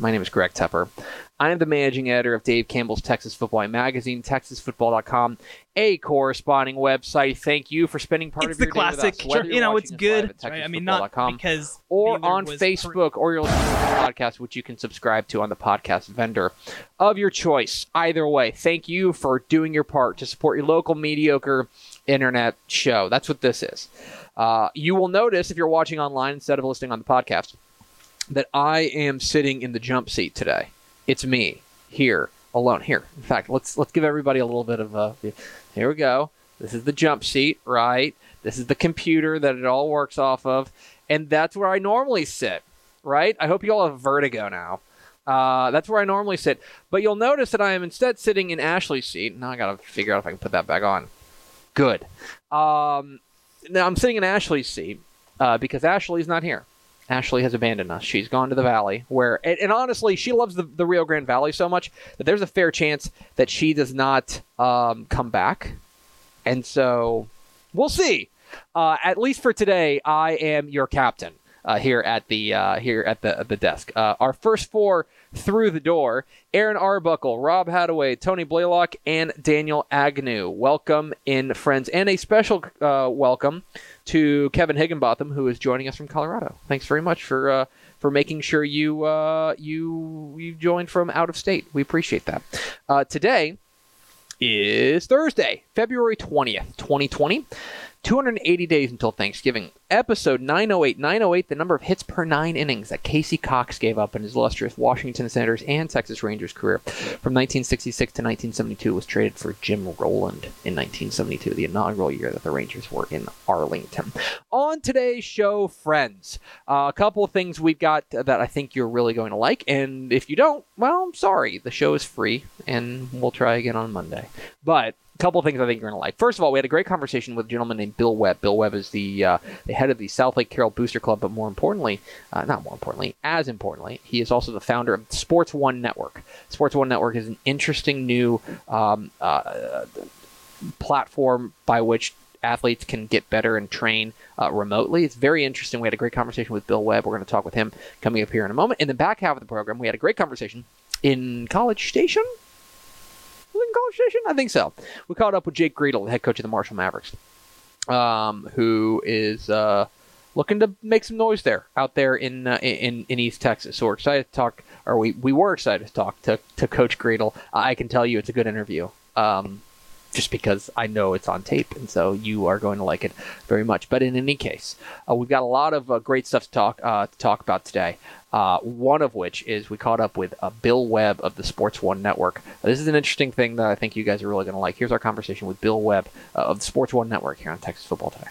My name is Greg Tepper. I am the managing editor of Dave Campbell's Texas Football magazine, TexasFootball.com, a corresponding website. Thank you for spending part It's of the your classic. day with us. Sure, you know, it's watching us live good. Right? I mean, not because or on Facebook, or listening to the podcast, which you can subscribe to on the podcast vendor of your choice. Either way, thank you for doing your part to support your local mediocre internet show. That's what this is. Uh, you will notice if you're watching online instead of listening on the podcast that I am sitting in the jump seat today. It's me here alone. Here, in fact, let's let's give everybody a little bit of a. Here we go. This is the jump seat, right? This is the computer that it all works off of, and that's where I normally sit, right? I hope you all have vertigo now. Uh, that's where I normally sit, but you'll notice that I am instead sitting in Ashley's seat. Now I gotta figure out if I can put that back on. Good. Um, now I'm sitting in Ashley's seat uh, because Ashley's not here. Ashley has abandoned us. She's gone to the valley where, and, and honestly, she loves the, the Rio Grande Valley so much that there's a fair chance that she does not um, come back. And so we'll see. Uh, at least for today, I am your captain uh, here at the uh, here at the the desk. Uh, our first four through the door: Aaron Arbuckle, Rob Hadaway, Tony Blaylock, and Daniel Agnew. Welcome in, friends, and a special uh, welcome to Kevin Higginbotham, who is joining us from Colorado. Thanks very much for uh, for making sure you uh, you you joined from out of state. We appreciate that. Uh, today is Thursday, February twentieth, twenty twenty. 280 days until Thanksgiving. Episode 908. 908, the number of hits per nine innings that Casey Cox gave up in his illustrious Washington Senators and Texas Rangers career. From 1966 to 1972, was traded for Jim Roland in 1972, the inaugural year that the Rangers were in Arlington. On today's show, friends, uh, a couple of things we've got that I think you're really going to like. And if you don't, well, I'm sorry. The show is free, and we'll try again on Monday. But a couple of things I think you're going to like. First of all, we had a great conversation with a gentleman named Bill Webb. Bill Webb is the, uh, the head of the Southlake Carroll Booster Club, but more importantly, uh, not more importantly, as importantly, he is also the founder of Sports One Network. Sports One Network is an interesting new um, uh, platform by which athletes can get better and train uh, remotely. It's very interesting. We had a great conversation with Bill Webb. We're going to talk with him coming up here in a moment. In the back half of the program, we had a great conversation in College Station. Was it in College I think so. We caught up with Jake Griedl, the head coach of the Marshall Mavericks, um, who is uh, looking to make some noise there out there in uh, in in East Texas. So we're excited to talk, or we, we were excited to talk to, to Coach Griedl. I can tell you it's a good interview. Um, just because I know it's on tape, and so you are going to like it very much. But in any case, uh, we've got a lot of uh, great stuff to talk uh, to talk about today. Uh, one of which is we caught up with uh, Bill Webb of the Sports One Network. this is an interesting thing that I think you guys are really going to like. Here's our conversation with Bill Webb uh, of the Sports One Network here on Texas Football Today.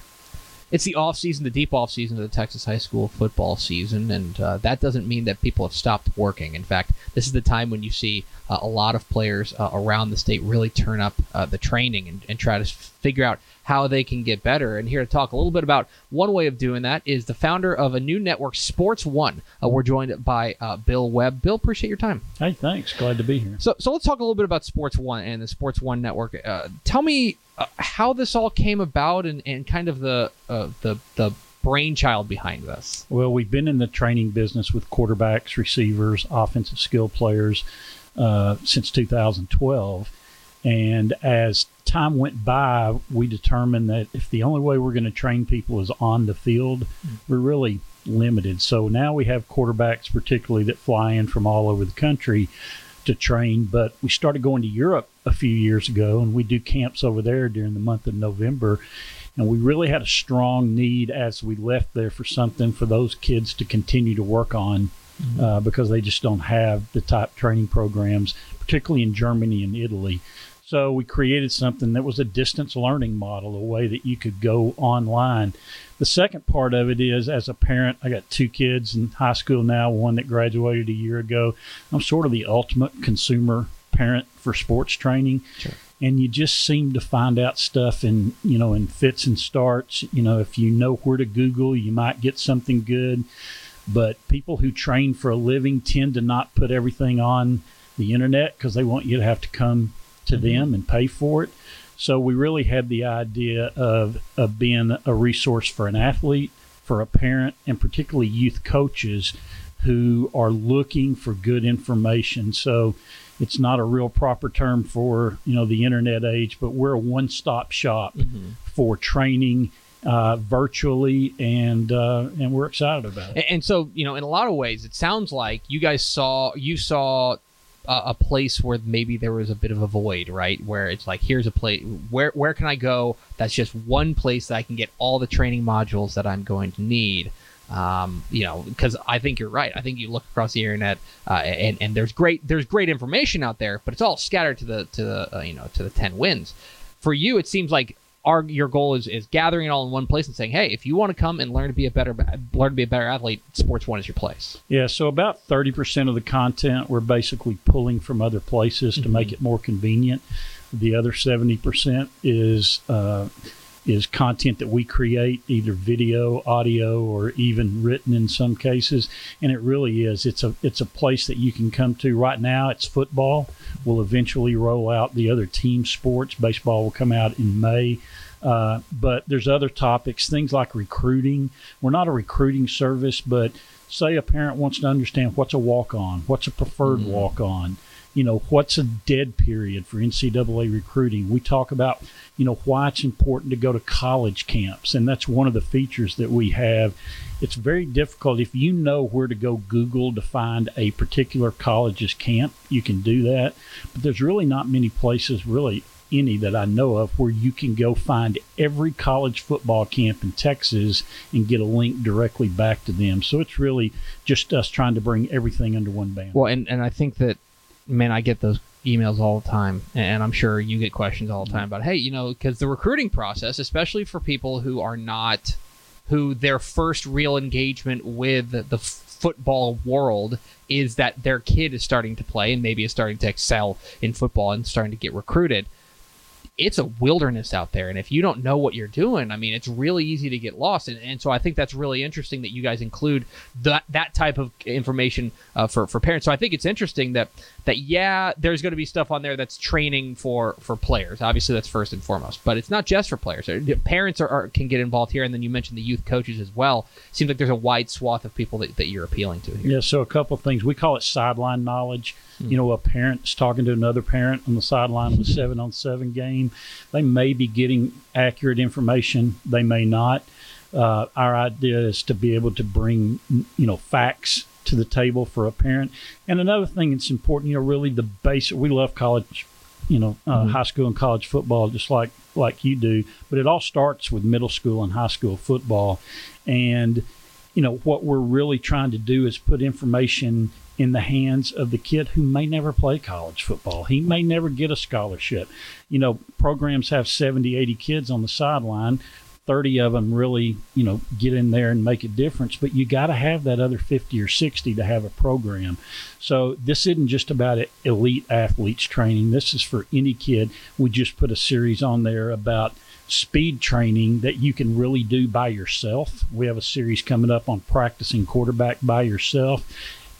It's the off season, the deep off season of the Texas high school football season, and uh, that doesn't mean that people have stopped working. In fact, this is the time when you see uh, a lot of players uh, around the state really turn up uh, the training and, and try to figure out how they can get better. And here to talk a little bit about one way of doing that is the founder of a new network, Sports One. Uh, we're joined by uh, Bill Webb. Bill, appreciate your time. Hey, thanks. Glad to be here. So, so let's talk a little bit about Sports One and the Sports One network. Uh, tell me uh, how this all came about and, and kind of the uh, the the brainchild behind this? Well, we've been in the training business with quarterbacks, receivers, offensive skill players uh, since 2012. And as time went by, we determined that if the only way we're going to train people is on the field, we're really limited. So now we have quarterbacks, particularly that fly in from all over the country to train. But we started going to Europe a few years ago, and we do camps over there during the month of November. And we really had a strong need as we left there for something for those kids to continue to work on uh, because they just don't have the type training programs, particularly in Germany and Italy. So we created something that was a distance learning model, a way that you could go online. The second part of it is as a parent, I got two kids in high school now, one that graduated a year ago. I'm sort of the ultimate consumer parent for sports training. Sure. And you just seem to find out stuff in, you know, in fits and starts. You know, if you know where to Google, you might get something good. But people who train for a living tend to not put everything on the internet because they want you to have to come to them and pay for it. So we really had the idea of, of being a resource for an athlete, for a parent, and particularly youth coaches who are looking for good information. So it's not a real proper term for you know the internet age, but we're a one-stop shop for training uh, virtually, and uh, and we're excited about it. And, and so, you know, in a lot of ways, it sounds like you guys saw you saw a, place where maybe there was a bit of a void, right? Where it's like, here's a place where where can I go? That's just one place that I can get all the training modules that I'm going to need. Um, you know, because I think you're right. I think you look across the internet, uh, and and there's great there's great information out there, but it's all scattered to the to the uh, you know to the ten winds. For you, it seems like our your goal is, is gathering it all in one place and saying, hey, if you want to come and learn to be a better learn to be a better athlete, Sports One is your place. Yeah, so about 30% of the content we're basically pulling from other places to make it more convenient. The other 70% is uh, is content that we create, either video, audio, or even written in some cases. And it really is. It's a it's a place that you can come to. Right now, it's football. We'll eventually roll out the other team sports. Baseball will come out in May. Uh, but there's other topics, things like recruiting. We're not a recruiting service, but say a parent wants to understand what's a walk on, what's a preferred walk on, you know, what's a dead period for NCAA recruiting. We talk about, you know, why it's important to go to college camps. And that's one of the features that we have. It's very difficult. If you know where to go Google to find a particular college's camp, you can do that. But there's really not many places, really any that I know of where you can go find every college football camp in Texas and get a link directly back to them. So it's really just us trying to bring everything under one banner. Well, and, and I think that, man, I get those emails all the time, and I'm sure you get questions all the time about, hey, you know, because the recruiting process, especially for people who are not, who their first real engagement with the football world is that their kid is starting to play and maybe is starting to excel in football and starting to get recruited it's a wilderness out there. And if you don't know what you're doing, I mean, it's really easy to get lost. And, and so I think that's really interesting that you guys include that that type of information uh, for for parents. So I think it's interesting that that yeah, there's going to be stuff on there that's training for for players. Obviously, that's first and foremost. But it's not just for players. Parents are, are can get involved here, and then you mentioned the youth coaches as well. Seems like there's a wide swath of people that, that you're appealing to here. Yeah. So a couple of things. We call it sideline knowledge. You know, a parent's talking to another parent on the sideline of a seven on seven game. They may be getting accurate information, they may not. Uh, our idea is to be able to bring, you know, facts to the table for a parent. And another thing that's important, you know, really the base, we love college, you know, uh, high school and college football, just like, like you do, but it all starts with middle school and high school football. And, you know, what we're really trying to do is put information in the hands of the kid who may never play college football. He may never get a scholarship. You know, programs have 70, 80 kids on the sideline. 30 of them really, you know, get in there and make a difference, but you got to have that other 50 or 60 to have a program. So this isn't just about elite athletes training. This is for any kid. We just put a series on there about speed training that you can really do by yourself. We have a series coming up on practicing quarterback by yourself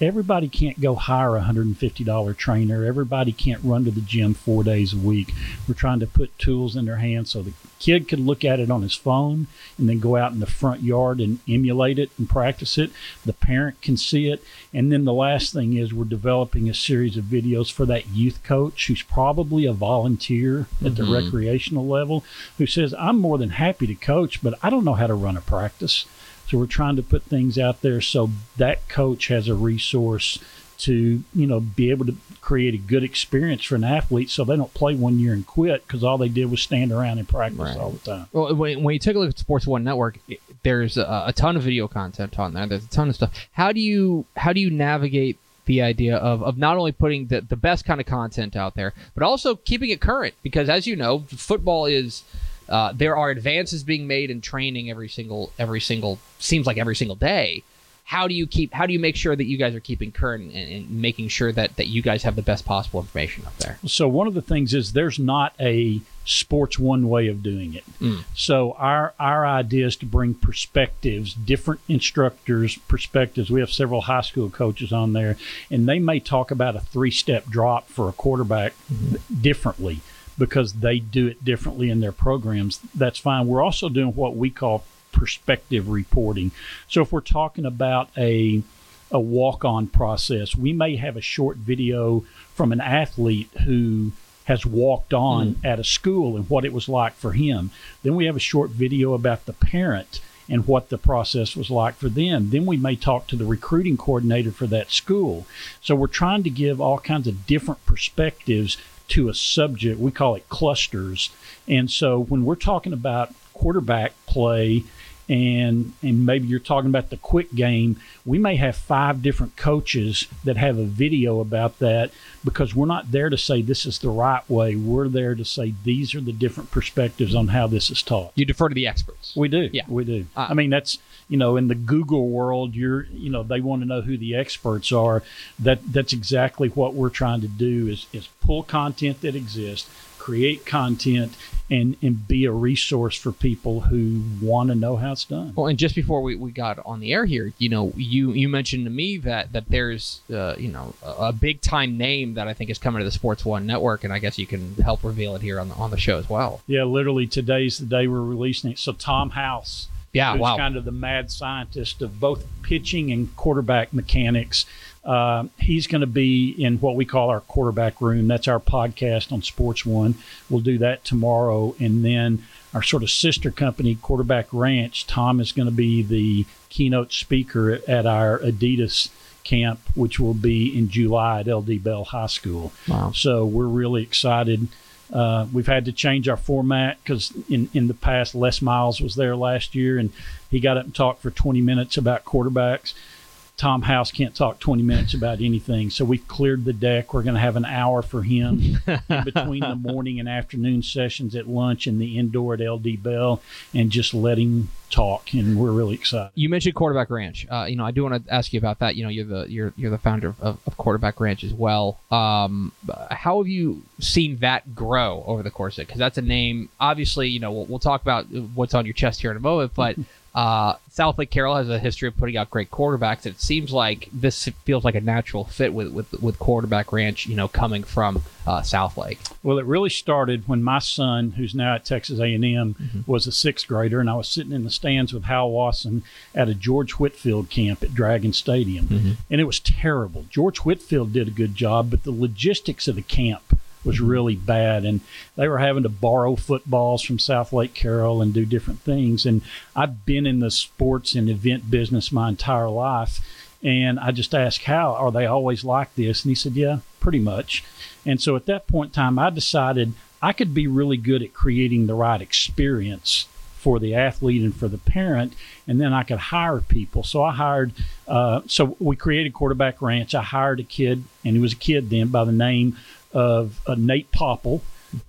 everybody can't go hire a $150 trainer. Everybody can't run to the gym four days a week. We're trying to put tools in their hands so the kid can look at it on his phone and then go out in the front yard and emulate it and practice it. The parent can see it. And then the last thing is we're developing a series of videos for that youth coach who's probably a volunteer at the Mhm. recreational level who says, I'm more than happy to coach, but I don't know how to run a practice. So we're trying to put things out there so that coach has a resource to, you know, be able to create a good experience for an athlete so they don't play one year and quit because all they did was stand around and practice Right. all the time. Well, when, when you take a look at Sports One Network, it- there's a, a ton of video content on there. There's a ton of stuff. How do you how do you navigate the idea of, of not only putting the, the best kind of content out there, but also keeping it current? Because as you know, football is uh, there are advances being made in training every single every single seems like every single day. How do you keep how do you make sure that you guys are keeping current and, and making sure that, that you guys have the best possible information up there? So one of the things is there's not a sports one way of doing it. Mm. So our our idea is to bring perspectives, different instructors' perspectives. We have several high school coaches on there, and they may talk about a three step drop for a quarterback differently because they do it differently in their programs. That's fine. We're also doing what we call perspective reporting. So if we're talking about a a walk on process, we may have a short video from an athlete who has walked on mm-hmm. at a school and what it was like for him. Then we have a short video about the parent and what the process was like for them. Then we may talk to the recruiting coordinator for that school. So we're trying to give all kinds of different perspectives to a subject. We call it clusters. And so when we're talking about quarterback play and and maybe you're talking about the quick game, we may have five different coaches that have a video about that because we're not there to say this is the right way. We're there to say these are the different perspectives on how this is taught. You defer to the experts. We do. Yeah. We do. Uh, I mean, that's, you know, in the Google world, you're, you know, they want to know who the experts are. That that's exactly what we're trying to do is is pull content that exists, create content and and be a resource for people who want to know how it's done. Well, and just before we, we got on the air here, you know, you you mentioned to me that that there's uh, you know a, a big time name that I think is coming to the Sports One network, and I guess you can help reveal it here on the on the show as well. Yeah, literally today's the day we're releasing it. So Tom House Yeah, who's wow. kind of the mad scientist of both pitching and quarterback mechanics. Uh, he's going to be in what we call our quarterback room. That's our podcast on Sports One. We'll do that tomorrow. And then our sort of sister company, Quarterback Ranch, Tom is going to be the keynote speaker at our Adidas camp, which will be in July at LD Bell High School. Wow. So we're really excited. Uh, we've had to change our format because in, in the past, Les Miles was there last year and he got up and talked for 20 minutes about quarterbacks. Tom House can't talk 20 minutes about anything. So we've cleared the deck. We're going to have an hour for him in between the morning and afternoon sessions at lunch and the indoor at LD Bell and just let him talk. And we're really excited. You mentioned Quarterback Ranch. Uh, you know, I do want to ask you about that. You know, you're the you're you're the founder of, of, of Quarterback Ranch as well. Um, how have you seen that grow over the course of it? Because that's a name. Obviously, you know, we'll, we'll talk about what's on your chest here in a moment, but. Uh, Southlake Carroll has a history of putting out great quarterbacks. It seems like this feels like a natural fit with with, with quarterback ranch. You know, coming from uh, Southlake. Well, it really started when my son, who's now at Texas A&M, was a sixth grader, and I was sitting in the stands with Hal Wasson at a George Whitfield camp at Dragon Stadium, and it was terrible. George Whitfield did a good job, but the logistics of the camp was really bad, and they were having to borrow footballs from Southlake Carroll and do different things. And I've been in the sports and event business my entire life. And I just asked how are they always like this? And he said, yeah, pretty much. And so at that point in time, I decided I could be really good at creating the right experience for the athlete and for the parent, and then I could hire people. So I hired, uh, so we created Quarterback Ranch. I hired a kid, and he was a kid then by the name of uh, Nate Popple,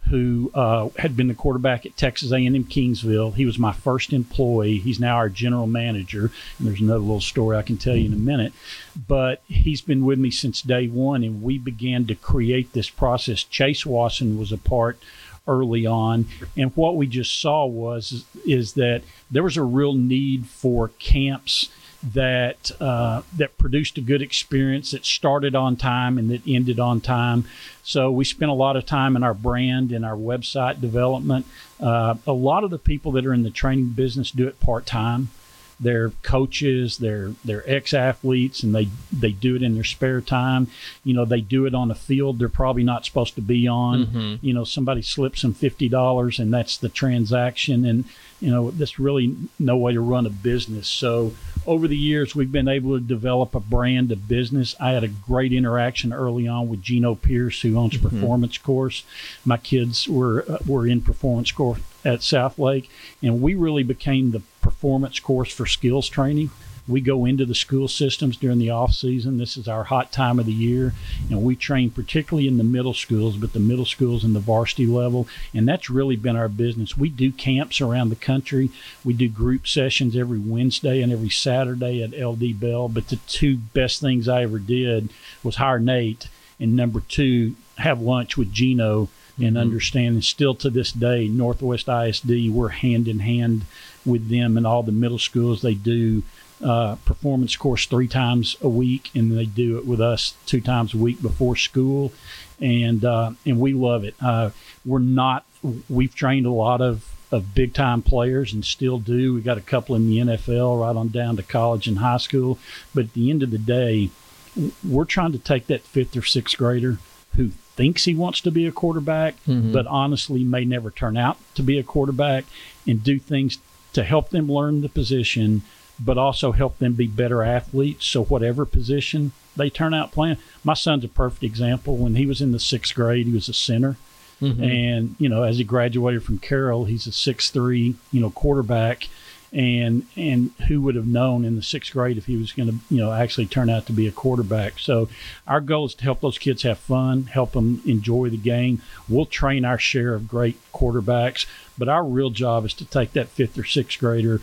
who uh, had been the quarterback at Texas A&M Kingsville. He was my first employee. He's now our general manager. And there's another little story I can tell you in a minute. But he's been with me since day one, and we began to create this process. Chase Wasson was a part early on, and what we just saw was is that there was a real need for camps that uh, that produced a good experience that started on time and that ended on time. So we spent a lot of time in our brand and our website development. Uh, a lot of the people that are in the training business do it part time. They're coaches, they're they're ex athletes, and they they do it in their spare time. You know, they do it on a field they're probably not supposed to be on. Mm-hmm. You know, somebody slips them fifty dollars, and that's the transaction. And you know, there's really no way to run a business. So over the years, we've been able to develop a brand of business. I had a great interaction early on with Gino Pierce, who owns Mhm. Performance Course. My kids were uh, were in Performance Course at Southlake, and we really became the performance course for skills training. We go into the school systems during the off season. This is our hot time of the year, and we train particularly in the middle schools, but the middle schools and the varsity level, and that's really been our business. We do camps around the country. We do group sessions every Wednesday and every Saturday at LD Bell. But the two best things I ever did was hire Nate, and number two, have lunch with Gino and Mhm. understand. And still to this day, Northwest ISD, we're hand in hand with them and all the middle schools. They do uh, performance course three times a week, and they do it with us two times a week before school, and uh, and we love it. Uh, we're not. We've trained a lot of of big time players and still do. We got a couple in the NFL, right on down to college and high school. But at the end of the day, we're trying to take that fifth or sixth grader who thinks he wants to be a quarterback, Mhm. but honestly may never turn out to be a quarterback, and do things to help them learn the position, but also help them be better athletes. So whatever position they turn out playing, my son's a perfect example. When he was in the sixth grade, he was a center. Mhm. And, you know, as he graduated from Carroll, he's a six three, you know, quarterback. And and who would have known in the sixth grade if he was going to, you know, actually turn out to be a quarterback? So our goal is to help those kids have fun, help them enjoy the game. We'll train our share of great quarterbacks, but our real job is to take that fifth or sixth grader,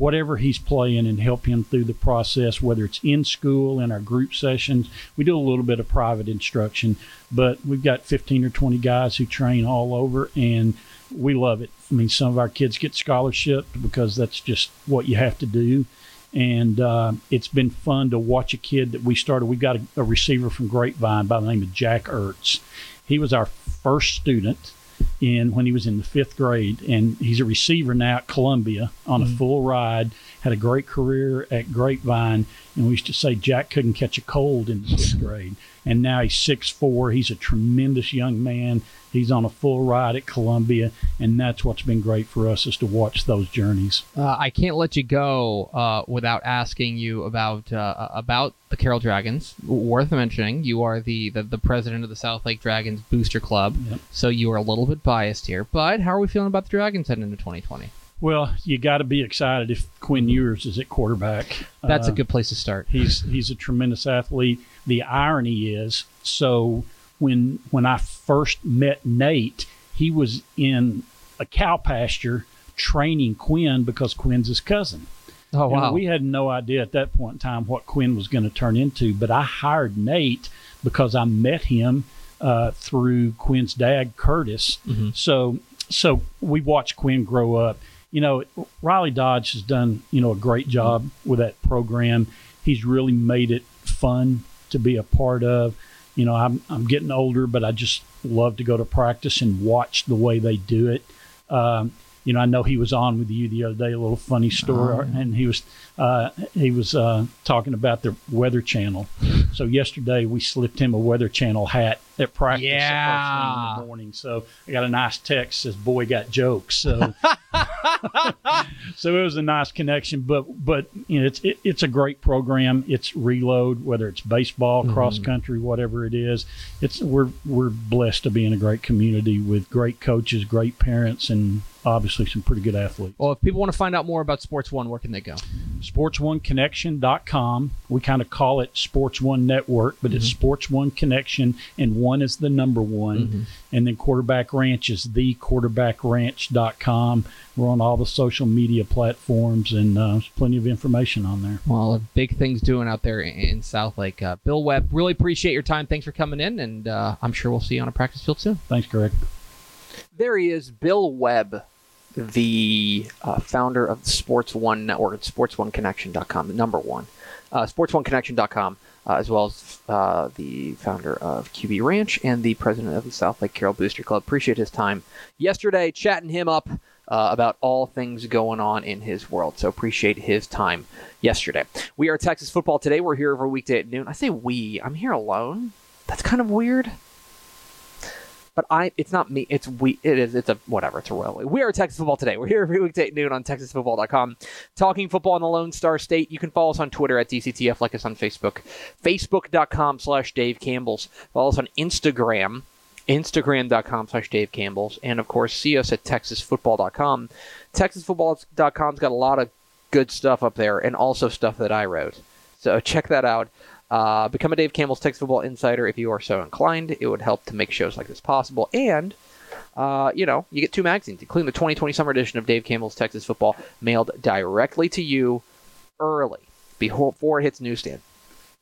whatever he's playing, and help him through the process, whether it's in school, in our group sessions. We do a little bit of private instruction, but we've got 15 or 20 guys who train all over, and we love it. I mean, some of our kids get scholarships because that's just what you have to do. And uh, it's been fun to watch a kid that we started. We got a, a receiver from Grapevine by the name of Jack Ertz. He was our first student in when he was in the fifth grade, and he's a receiver now at Columbia on a mm-hmm. full ride. Had a great career at Grapevine, and we used to say Jack couldn't catch a cold in the fifth grade. And now he's six four. He's a tremendous young man. He's on a full ride at Columbia, and that's what's been great for us is to watch those journeys. Uh, I can't let you go uh, without asking you about uh, about the Carroll Dragons. Worth mentioning, you are the, the, the president of the Southlake Dragons Booster Club, Yep. so you are a little bit biased here. But how are we feeling about the Dragons heading into 2020? Well, you got to be excited if Quinn Ewers is at quarterback. That's a Uh, good place to start. He's he's a tremendous athlete. The irony is, so when when I first met Nate, he was in a cow pasture training Quinn because Quinn's his cousin. Oh And wow! we had no idea at that point in time what Quinn was going to turn into, but I hired Nate because I met him uh, through Quinn's dad, Curtis. Mhm. So, so we watched Quinn grow up. You know, Riley Dodge has done you know a great job with that program. He's really made it fun to be a part of. You know, I'm I'm getting older, but I just love to go to practice and watch the way they do it. Um, you know, I know he was on with you the other day. A little funny story, Oh, and he was uh, he was uh, talking about the Weather Channel. So yesterday we slipped him a Weather Channel hat at practice at first thing Yeah. in the morning. So I got a nice text says, "Boy, got jokes." So so it was a nice connection. But but you know, it's it, it's a great program. It's reload, whether it's baseball, mm-hmm. cross country, whatever it is. It's we're we're blessed to be in a great community with great coaches, great parents, and obviously some pretty good athletes. well, if people want to find out more about Sports One, where can they go? sports1connection.com. We kind of call it Sports One Network, but it's mm-hmm. Sports One Connection, and one is the number one. And then Quarterback Ranch is the thequarterbackranch.com. We're on all the social media platforms, and uh, there's plenty of information on there. Well, big things doing out there in, in Southlake. Uh, Bill Webb, really appreciate your time. Thanks for coming in, and uh, I'm sure we'll see you on a practice field soon. Thanks, Greg. There he is, Bill Webb, the uh, founder of the Sports One Network at sportsoneconnection.com, the number one, uh, sportsoneconnection.com, uh, as well as uh, the founder of QB Ranch and the president of the Southlake Carroll Booster Club. Appreciate his time yesterday, chatting him up uh, about all things going on in his world. So appreciate his time yesterday. We are Texas Football today. We're here every weekday at noon. I say we. I'm here alone. That's kind of weird. But I, it's not me. It's we. It is. It's a whatever. It's a railway. We are Texas Football today. We're here every weekday at noon on TexasFootball.com, talking football in the Lone Star State. You can follow us on Twitter at DCTF, like us on Facebook, Facebook.com/slash Dave Campbell's. Follow us on Instagram Instagram.com slash Dave Campbell's, and of course, see us at TexasFootball.com. TexasFootball.com's got a lot of good stuff up there, and also stuff that I wrote. So check that out. Uh, become a Dave Campbell's Texas Football Insider if you are so inclined. It would help to make shows like this possible. And, uh, you know, you get two magazines, including the 2020 summer edition of Dave Campbell's Texas Football, mailed directly to you early, before it hits newsstand.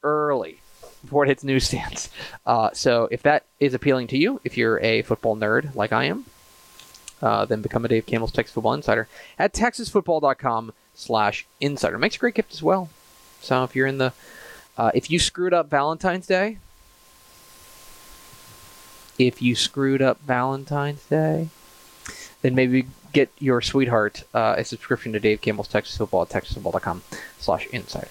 Early before it hits newsstands. Uh, so if that is appealing to you, if you're a football nerd like I am, uh, then become a Dave Campbell's Texas Football Insider at texasfootball.com slash insider. Makes a great gift as well. So if you're in the, uh, if you screwed up Valentine's Day, if you screwed up Valentine's Day, then maybe get your sweetheart uh, a subscription to Dave Campbell's Texas Football at texasfootball.com slash insider.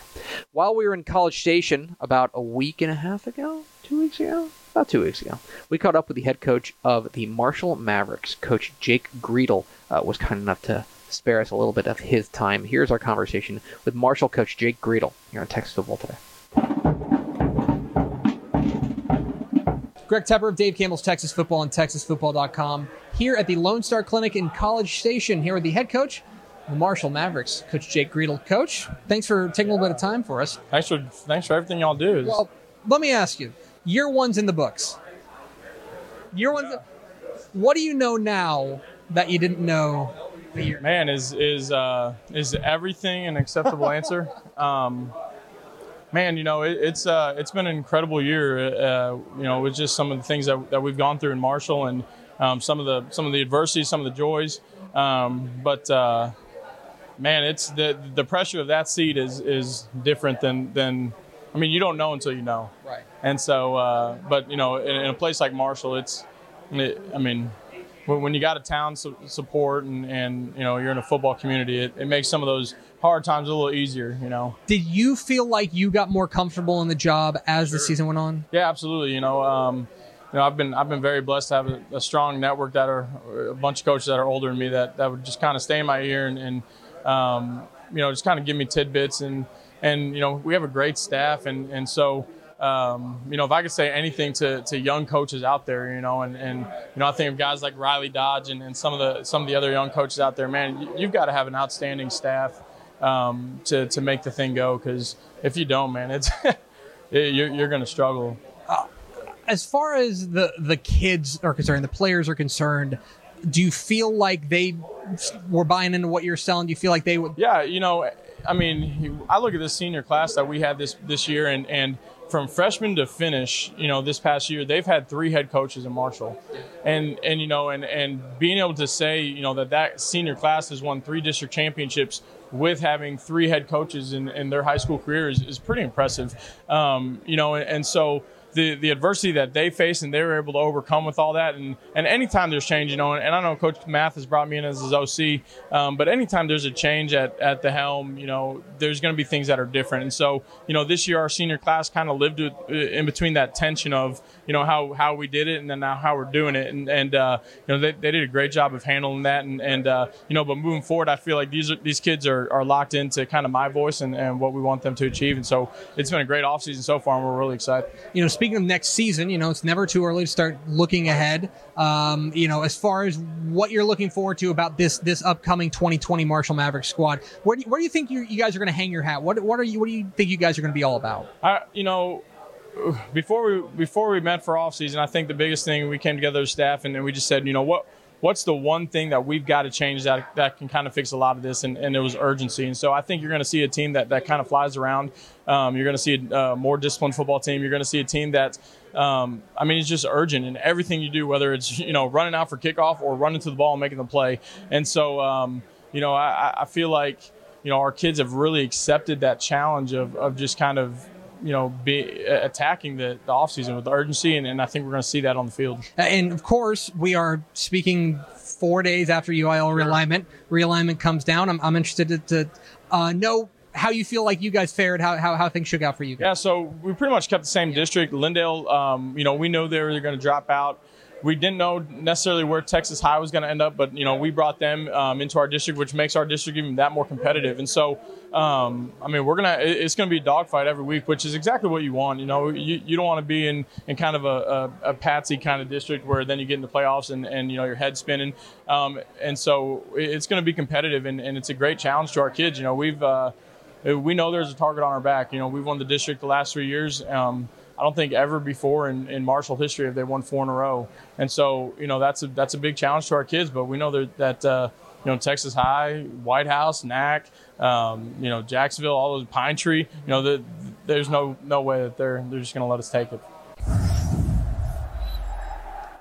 While we were in College Station about a week and a half ago, two weeks ago, about two weeks ago, we caught up with the head coach of the Marshall Mavericks. Coach Jake Griedl uh, was kind enough to spare us a little bit of his time. Here's our conversation with Marshall coach Jake Griedl here on Texas Football Today. Greg Tepper of Dave Campbell's Texas Football and TexasFootball.com here at the Lone Star Clinic in College Station here with the head coach the Marshall Mavericks, Coach Jake Griedl. Coach, thanks for taking a little bit of time for us. Thanks for thanks for everything y'all do. Well, let me ask you, year one's in the books. Year one's. What do you know now that you didn't know? Man, is is uh, is everything an acceptable answer? Um, man, you know it, it's uh, it's been an incredible year. Uh, you know, with just some of the things that, that we've gone through in Marshall and um, some of the some of the adversity, some of the joys. Um, but uh, man, it's the the pressure of that seat is is different than than. I mean, you don't know until you know. Right. And so, uh, but you know, in, in, a place like Marshall, it's, it, I mean, when, when, you got a town su- support and and you know you're in a football community, it, it makes some of those hard times a little easier. You know. Did you feel like you got more comfortable in the job as sure. the season went on? Yeah, absolutely. You know. Um, you know, I've been I've been very blessed to have a, a, strong network that are a bunch of coaches that are older than me that, that would just kind of stay in my ear and, and um, you know, just kind of give me tidbits and and you know, we have a great staff and and so. Um, you know, if I could say anything to, to young coaches out there, you know, and, and you know, I think of guys like Riley Dodge and, and some of the some of the other young coaches out there, man, you, have got to have an outstanding staff um, to, to make the thing go. Because if you don't, man, it's it, you're, you're going to struggle. Uh, as far as the the kids are concerned, the players are concerned, do you feel like they were buying into what you're selling? Do you feel like they would? Yeah, you know, I mean, I look at this senior class that we had this this year, and and from freshman to finish, you know, this past year, they've had three head coaches in Marshall, and and you know, and and being able to say, you know, that that senior class has won three district championships with having three head coaches in, in their high school career is, is pretty impressive, um, you know, and, and so the, the adversity that they face and they were able to overcome with all that. And, and anytime there's change, you know, and, and I know Coach Math has brought me in as his OC, um, but anytime there's a change at, at the helm, you know, there's going to be things that are different. And so, you know, this year our senior class kind of lived in between that tension of, you know, how, how we did it and then now how we're doing it. And, and uh, you know, they, they did a great job of handling that. And, and uh, you know, but moving forward, I feel like these, are, these kids are, are locked into kind of my voice and, and what we want them to achieve. And so it's been a great offseason so far, and we're really excited. You know, speaking of next season, you know, it's never too early to start looking ahead. Um, you know, as far as what you're looking forward to about this this upcoming 2020 Marshall Maverick squad, where do you, where do you think you, you guys are going to hang your hat? What what are you what do you think you guys are going to be all about? I, you know, before we before we met for off season, I think the biggest thing we came together as staff and, and we just said, you know, what what's the one thing that we've got to change that that can kind of fix a lot of this? And, and it was urgency. And so I think you're going to see a team that, that kind of flies around. Um, you're going to see a uh, more disciplined football team. You're going to see a team that, um, I mean, it's just urgent in everything you do, whether it's you know running out for kickoff or running to the ball and making the play. And so um, you know I, I feel like you know our kids have really accepted that challenge of, of just kind of you know, be attacking the, the offseason with urgency, and, and I think we're going to see that on the field. And of course, we are speaking four days after UIL realignment. Realignment comes down. I'm, I'm interested to, to uh, know how you feel like you guys fared, how, how, how things shook out for you guys. Yeah, so we pretty much kept the same district. Lindale, um, you know, we know they were going to drop out we didn't know necessarily where Texas High was going to end up, but you know we brought them um, into our district, which makes our district even that more competitive. And so, um, I mean, we're gonna it's going to be a dogfight every week, which is exactly what you want. You know, you, you don't want to be in, in kind of a, a, a, patsy kind of district where then you get into playoffs and, and you know your head spinning. Um, and so it's going to be competitive, and, and it's a great challenge to our kids. You know, we've uh, we know there's a target on our back. You know, we've won the district the last three years. Um, I don't think ever before in, in Marshall history have they won four in a row. And so, you know, that's a that's a big challenge to our kids. But we know that, uh, you know, Texas High, White House, NAC, um, you know, Jacksonville, all those Pine Tree, you know, the, there's no no way that they're they're just going to let us take it.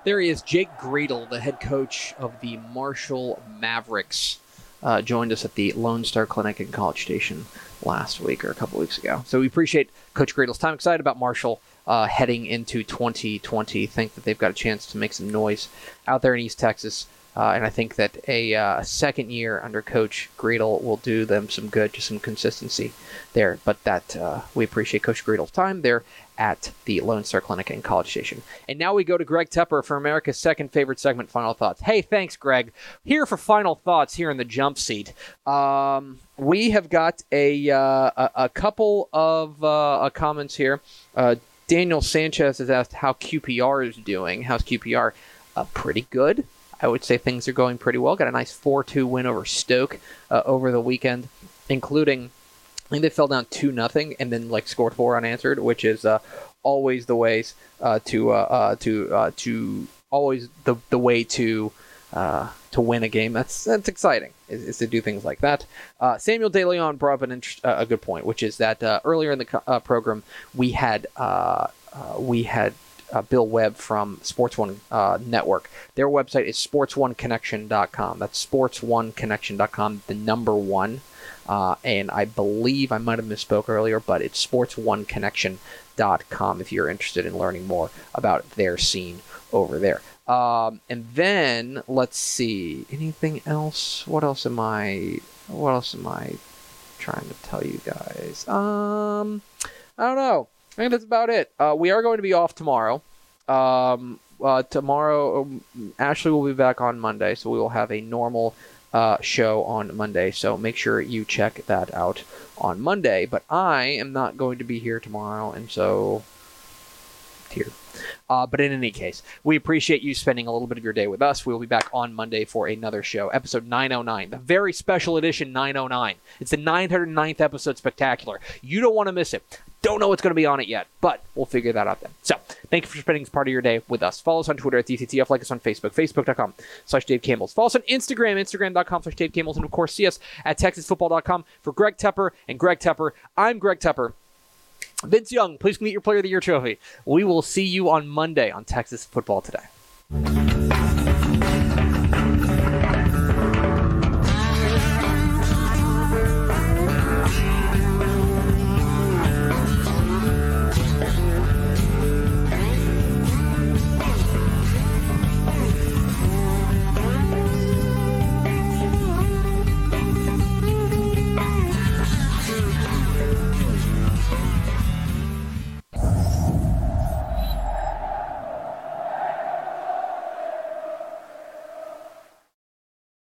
There he is, Jake Griedl, the head coach of the Marshall Mavericks, uh, joined us at the Lone Star Clinic in College Station last week or a couple weeks ago. So we appreciate Coach Griedl's time. Excited about Marshall uh, heading into 2020. Think that they've got a chance to make some noise out there in East Texas. Uh, and I think that a uh, second year under Coach Griedl will do them some good, just some consistency there. But that uh, we appreciate Coach Griedl's time there at the Lone Star Clinic in College Station. And now we go to Greg Tepper for America's second favorite segment, Final Thoughts. Hey, thanks, Greg. Here for Final Thoughts here in the jump seat. Um, we have got a, uh, a, a, couple of uh, comments here. Daniel Sanchez has asked how QPR is doing. How's QPR? Pretty good. I would say things are going pretty well. Got a nice 4 2 win over Stoke uh, over the weekend, including I think they fell down two nothing and then like scored four unanswered, which is uh, always the ways uh, to uh, uh to uh, to always the the way to uh, to win a game. That's that's exciting is, is to do things like that. Samuel De Leon brought up an a good point, which is that earlier in the co- program we had we had uh, Bill Webb from Sports One uh, Network. Their website is sportsoneconnection.com. That's sportsoneconnection.com, the number one. Uh, and I believe I might have misspoke earlier, but it's sportsoneconnection.com if you're interested in learning more about their scene over there. Um, and then let's see anything else. What else am I? What else am I trying to tell you guys? Um, I don't know. I think that's about it. Uh, we are going to be off tomorrow. Um, uh, tomorrow, um, Ashley will be back on Monday, so we will have a normal uh, show on Monday. So make sure you check that out on Monday. But I am not going to be here tomorrow, and so here. Uh, but in any case, we appreciate you spending a little bit of your day with us. We will be back on Monday for another show, episode 909, the very special edition 909. It's the 909th episode spectacular. You don't want to miss it. Don't know what's going to be on it yet, but we'll figure that out then. So, thank you for spending part of your day with us. Follow us on Twitter at DCTF, like us on Facebook, facebook.com slash Dave Campbell's. Follow us on Instagram, instagram.com slash Dave Campbell's, and of course, see us at texasfootball.com. For Greg Tepper and Greg Tepper, I'm Greg Tepper. Vince Young, please meet your Player of the Year trophy. We will see you on Monday on Texas Football Today.